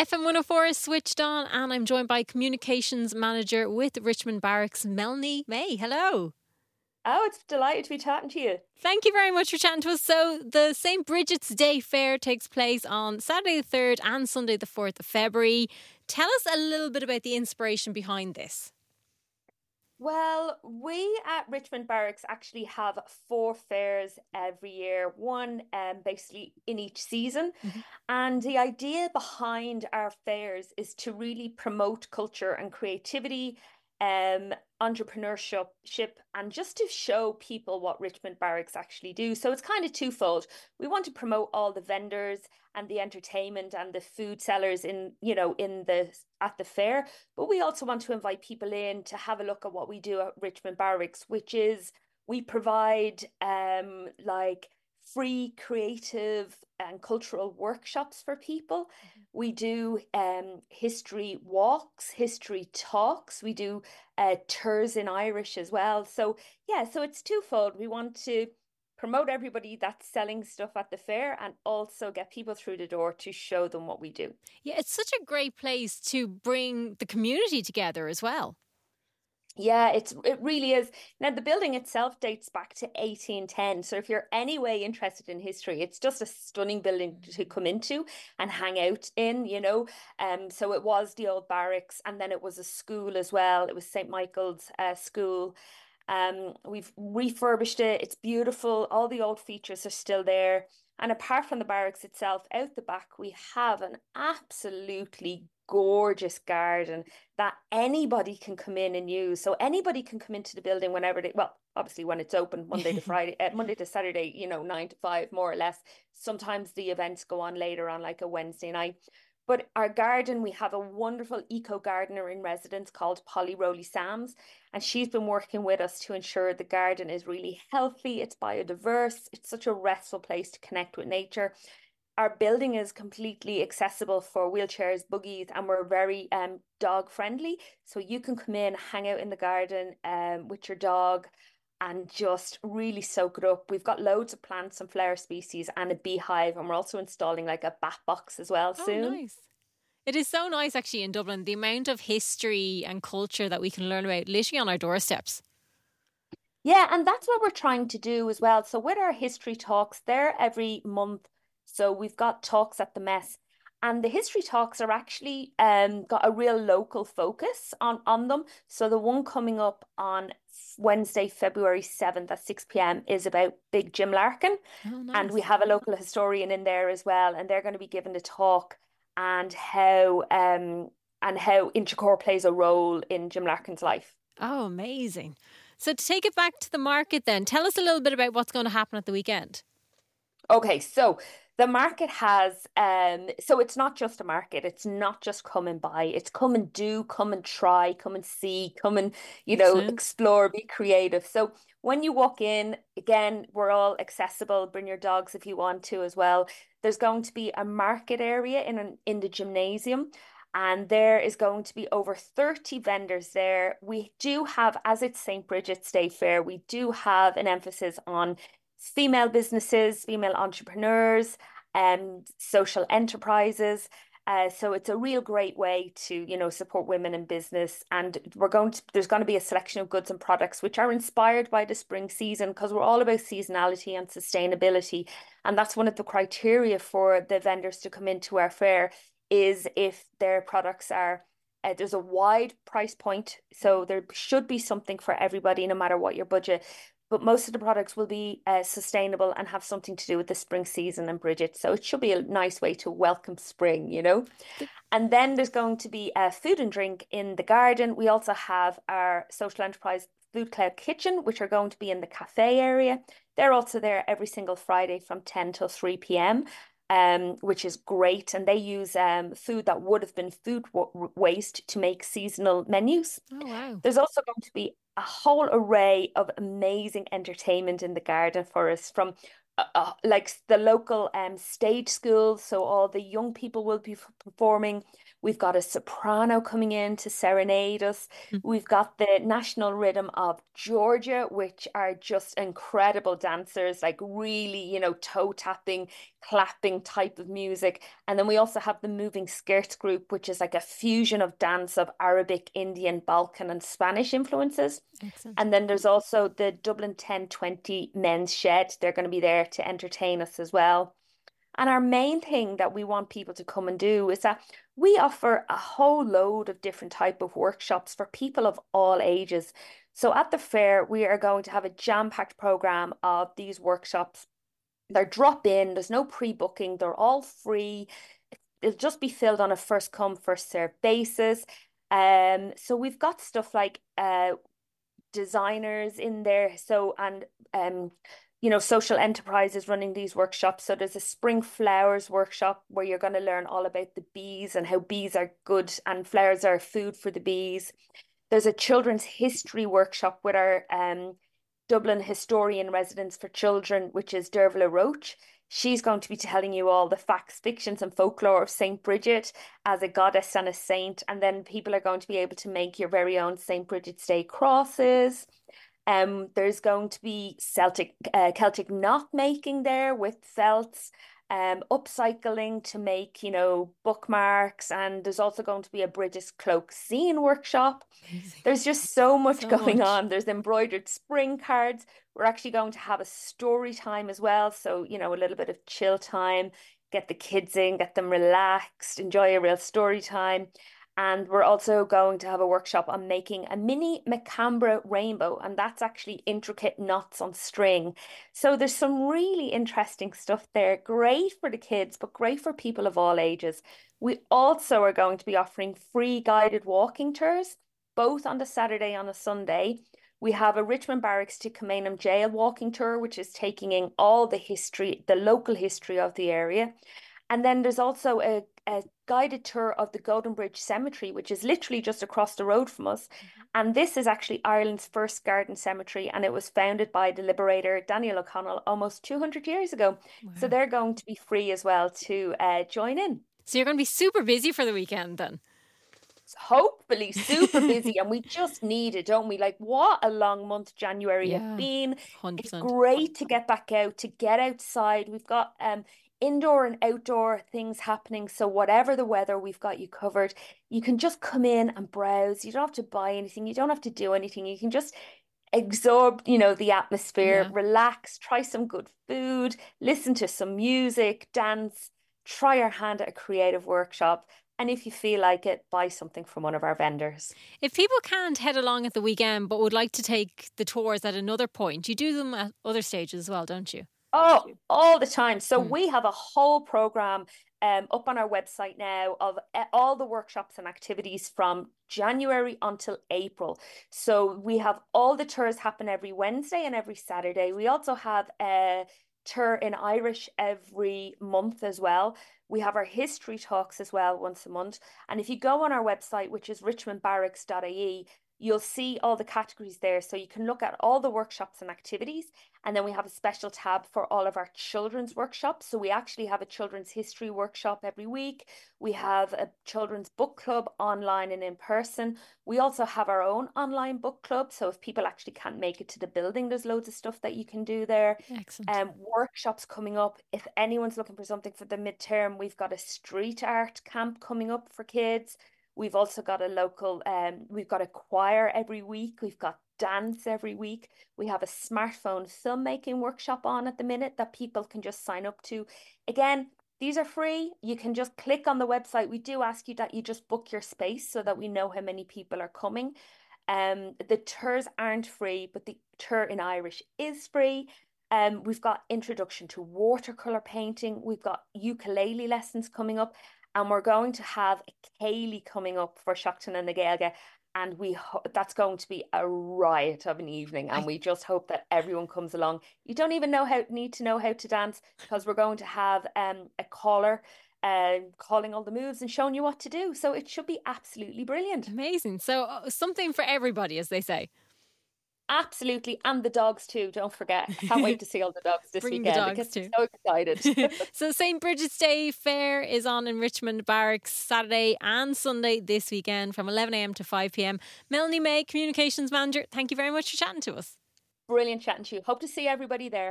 FM 104 is switched on, and I'm joined by Communications Manager with Richmond Barracks, Melanie May. Hello. Oh, it's delighted to be chatting to you. Thank you very much for chatting to us. So, the St. Brigid's Day Fair takes place on Saturday the 3rd and Sunday the 4th of February. Tell us a little bit about the inspiration behind this. Well, we at Richmond Barracks actually have four fairs every year, one um, basically in each season. Mm-hmm. And the idea behind our fairs is to really promote culture and creativity um, entrepreneurship and just to show people what Richmond Barracks actually do. So it's kind of twofold. We want to promote all the vendors and the entertainment and the food sellers in, you know, in the at the fair, but we also want to invite people in to have a look at what we do at Richmond Barracks, which is we provide um like free creative and cultural workshops for people. Mm-hmm. We do um, history walks, history talks. We do uh, tours in Irish as well. So, yeah, so it's twofold. We want to promote everybody that's selling stuff at the fair and also get people through the door to show them what we do. Yeah, it's such a great place to bring the community together as well. Yeah, it's it really is. Now the building itself dates back to 1810. So if you're anyway interested in history, it's just a stunning building to come into and hang out in, you know. Um so it was the old barracks and then it was a school as well. It was St. Michael's uh, school. Um we've refurbished it. It's beautiful. All the old features are still there. And apart from the barracks itself, out the back we have an absolutely gorgeous garden that anybody can come in and use. So anybody can come into the building whenever they, well, obviously when it's open Monday to Friday, uh, Monday to Saturday, you know, nine to five, more or less. Sometimes the events go on later on, like a Wednesday night. But our garden, we have a wonderful eco gardener in residence called Polly Rowley Sams, and she's been working with us to ensure the garden is really healthy, it's biodiverse, it's such a restful place to connect with nature our building is completely accessible for wheelchairs, buggies, and we're very um, dog friendly. So you can come in, hang out in the garden um, with your dog and just really soak it up. We've got loads of plants and flower species and a beehive, and we're also installing like a bat box as well oh, soon. Nice. It is so nice actually in Dublin, the amount of history and culture that we can learn about literally on our doorsteps. Yeah, and that's what we're trying to do as well. So with our history talks, they're every month so we've got talks at the mess. And the history talks are actually um, got a real local focus on, on them. So the one coming up on Wednesday, February 7th at 6 p.m. is about Big Jim Larkin. Oh, nice. And we have a local historian in there as well. And they're going to be giving a talk and how um, and how Inchicore plays a role in Jim Larkin's life. Oh, amazing. So to take it back to the market then, tell us a little bit about what's going to happen at the weekend. Okay, so the market has um so it's not just a market it's not just come and buy it's come and do come and try come and see come and you know explore be creative so when you walk in again we're all accessible bring your dogs if you want to as well there's going to be a market area in an, in the gymnasium and there is going to be over 30 vendors there. We do have, as it's St. Brigid's Day Fair, we do have an emphasis on female businesses, female entrepreneurs, and social enterprises. Uh, so it's a real great way to you know support women in business. And we're going to there's going to be a selection of goods and products which are inspired by the spring season because we're all about seasonality and sustainability. And that's one of the criteria for the vendors to come into our fair is if their products are uh, there's a wide price point. So there should be something for everybody no matter what your budget but most of the products will be uh, sustainable and have something to do with the spring season and Brigid. So it should be a nice way to welcome spring, you know. And then there's going to be a food and drink in the garden. We also have our social enterprise Food Cloud Kitchen, which are going to be in the cafe area. They're also there every single Friday from 10 till 3 p.m. Um, which is great. And they use um, food that would have been food w- waste to make seasonal menus. Oh, wow. There's also going to be a whole array of amazing entertainment in the garden for us from uh, uh, like the local um stage schools so all the young people will be performing we've got a soprano coming in to serenade us mm-hmm. we've got the national rhythm of Georgia which are just incredible dancers like really you know toe tapping clapping type of music. And then we also have the Moving Skirts group, which is like a fusion of dance of Arabic, Indian, Balkan, and Spanish influences. Excellent. And then there's also the Dublin 1020 Men's Shed. They're going to be there to entertain us as well. And our main thing that we want people to come and do is that we offer a whole load of different type of workshops for people of all ages. So at the fair, we are going to have a jam-packed program of these workshops they're drop in, there's no pre booking, they're all free. It'll just be filled on a first come, first serve basis. Um, so we've got stuff like uh, designers in there. So, and um, you know, social enterprises running these workshops. So there's a spring flowers workshop where you're going to learn all about the bees and how bees are good and flowers are food for the bees. There's a children's history workshop with our um, Dublin historian residence for children, which is Dervla Roach. She's going to be telling you all the facts, fictions, and folklore of St. Brigid as a goddess and a saint. And then people are going to be able to make your very own St. Brigid's Day crosses. Um, there's going to be Celtic uh, Celtic knot making there with felts um, upcycling to make, you know, bookmarks. And there's also going to be a Brigid's cloak scene workshop. Amazing. There's just so much so going much. on. There's embroidered spring cards. We're actually going to have a story time as well. So, you know, a little bit of chill time, get the kids in, get them relaxed, enjoy a real story time. And we're also going to have a workshop on making a mini macramé rainbow, and that's actually intricate knots on string. So there's some really interesting stuff there. Great for the kids, but great for people of all ages. We also are going to be offering free guided walking tours, both on the Saturday and a Sunday. We have a Richmond Barracks to Kilmainham Gaol walking tour, which is taking in all the history, the local history of the area. And then there's also a, a guided tour of the Goldenbridge Cemetery, which is literally just across the road from us. Mm-hmm. And this is actually Ireland's first garden cemetery, and it was founded by the liberator Daniel O'Connell almost 200 years ago. Wow. So they're going to be free as well to uh, join in. So you're going to be super busy for the weekend then? Hopefully super busy and we just need it don't we like what a long month january yeah, has been 100%. it's great to get back out to get outside we've got um indoor and outdoor things happening. So, whatever the weather, we've got you covered. You can just come in and browse. You don't have to buy anything, you don't have to do anything. You can just absorb, you know, the atmosphere, yeah. relax, try some good food, listen to some music, dance, try your hand at a creative workshop. And if you feel like it, buy something from one of our vendors. If people can't head along at the weekend but would like to take the tours at another point, you do them at other stages as well, don't you? Oh, all the time. So mm. we have a whole program um, up on our website now of uh, all the workshops and activities from January until April. So we have all the tours happen every Wednesday and every Saturday. We also have a tour in Irish every month as well. We have our history talks as well once a month. And if you go on our website, which is richmondbarracks.ie, you'll see all the categories there. So you can look at all the workshops and activities. And then we have a special tab for all of our children's workshops. So we actually have a children's history workshop every week. We have a children's book club online and in person. We also have our own online book club. So if people actually can't make it to the building, there's loads of stuff that you can do there. Excellent. Um, workshops coming up. If anyone's looking for something for the midterm, we've got a street art camp coming up for kids. We've also got a local, um, we've got a choir every week. We've got dance every week. We have a smartphone filmmaking workshop on at the minute that people can just sign up to. Again, these are free. You can just click on the website. We do ask you that you just book your space so that we know how many people are coming. Um, the tours aren't free, but the tour in Irish is free. Um, we've got introduction to watercolor painting. We've got ukulele lessons coming up, and we're going to have céilí coming up for Seachtain na Gaeilge and we ho- that's going to be a riot of an evening and we just hope that everyone comes along. You don't even know how need to know how to dance because we're going to have um a caller uh, calling all the moves and showing you what to do. So it should be absolutely brilliant. Amazing. So uh, something for everybody as they say Absolutely, and the dogs too. Don't forget. Can't wait to see all the dogs this Bring weekend. The dogs too. So excited. so St Brigid's Day Fair is on in Richmond Barracks Saturday and Sunday this weekend from 11 a.m. to 5 p.m. Melanie May, Communications Manager. Thank you very much for chatting to us. Brilliant chatting to you. Hope to see everybody there.